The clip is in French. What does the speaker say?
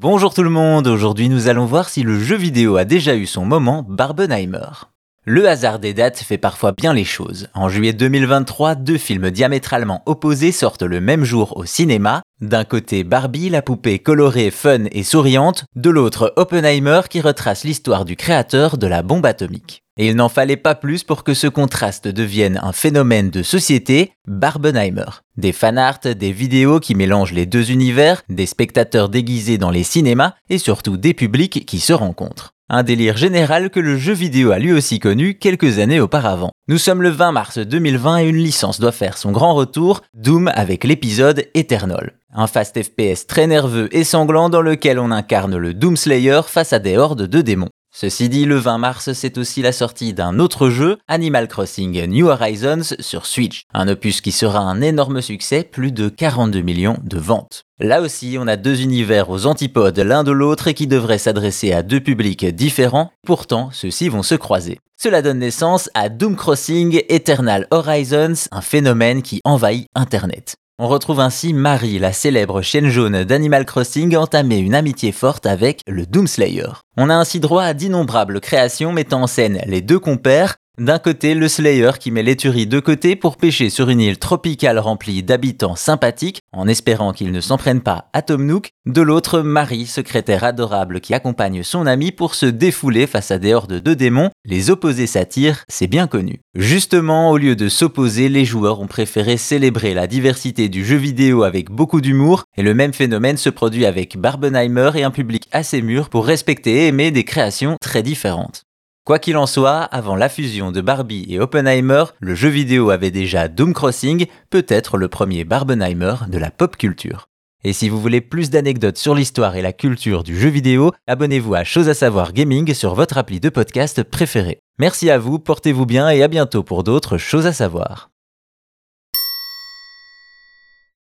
Bonjour tout le monde, aujourd'hui nous allons voir si le jeu vidéo a déjà eu son moment Barbenheimer. Le hasard des dates fait parfois bien les choses. En juillet 2023, deux films diamétralement opposés sortent le même jour au cinéma. D'un côté Barbie, la poupée colorée, fun et souriante, de l'autre Oppenheimer qui retrace l'histoire du créateur de la bombe atomique. Et il n'en fallait pas plus pour que ce contraste devienne un phénomène de société, Barbenheimer. Des fanarts, des vidéos qui mélangent les deux univers, des spectateurs déguisés dans les cinémas et surtout des publics qui se rencontrent. Un délire général que le jeu vidéo a lui aussi connu quelques années auparavant. Nous sommes le 20 mars 2020 et une licence doit faire son grand retour, Doom avec l'épisode Eternal. Un fast FPS très nerveux et sanglant dans lequel on incarne le Doomslayer face à des hordes de démons. Ceci dit, le 20 mars, c'est aussi la sortie d'un autre jeu, Animal Crossing New Horizons sur Switch. Un opus qui sera un énorme succès, plus de 42 millions de ventes. Là aussi, on a deux univers aux antipodes l'un de l'autre et qui devraient s'adresser à deux publics différents, pourtant ceux-ci vont se croiser. Cela donne naissance à Doom Crossing Eternal Horizons, un phénomène qui envahit Internet. On retrouve ainsi Marie, la célèbre chienne jaune d'Animal Crossing, entamer une amitié forte avec le Doomslayer. On a ainsi droit à d'innombrables créations mettant en scène les deux compères, d'un côté, le Slayer qui met l'éturie de côté pour pêcher sur une île tropicale remplie d'habitants sympathiques, en espérant qu'ils ne s'en prennent pas à Tom Nook. De l'autre, Marie, secrétaire adorable qui accompagne son ami pour se défouler face à des hordes de démons. Les opposés s'attirent, c'est bien connu. Justement, au lieu de s'opposer, les joueurs ont préféré célébrer la diversité du jeu vidéo avec beaucoup d'humour, et le même phénomène se produit avec Barbenheimer et un public assez mûr pour respecter et aimer des créations très différentes. Quoi qu'il en soit, avant la fusion de Barbie et Oppenheimer, le jeu vidéo avait déjà Doom Crossing, peut-être le premier Barbenheimer de la pop culture. Et si vous voulez plus d'anecdotes sur l'histoire et la culture du jeu vidéo, abonnez-vous à Chose à savoir gaming sur votre appli de podcast préféré. Merci à vous, portez-vous bien et à bientôt pour d'autres choses à savoir.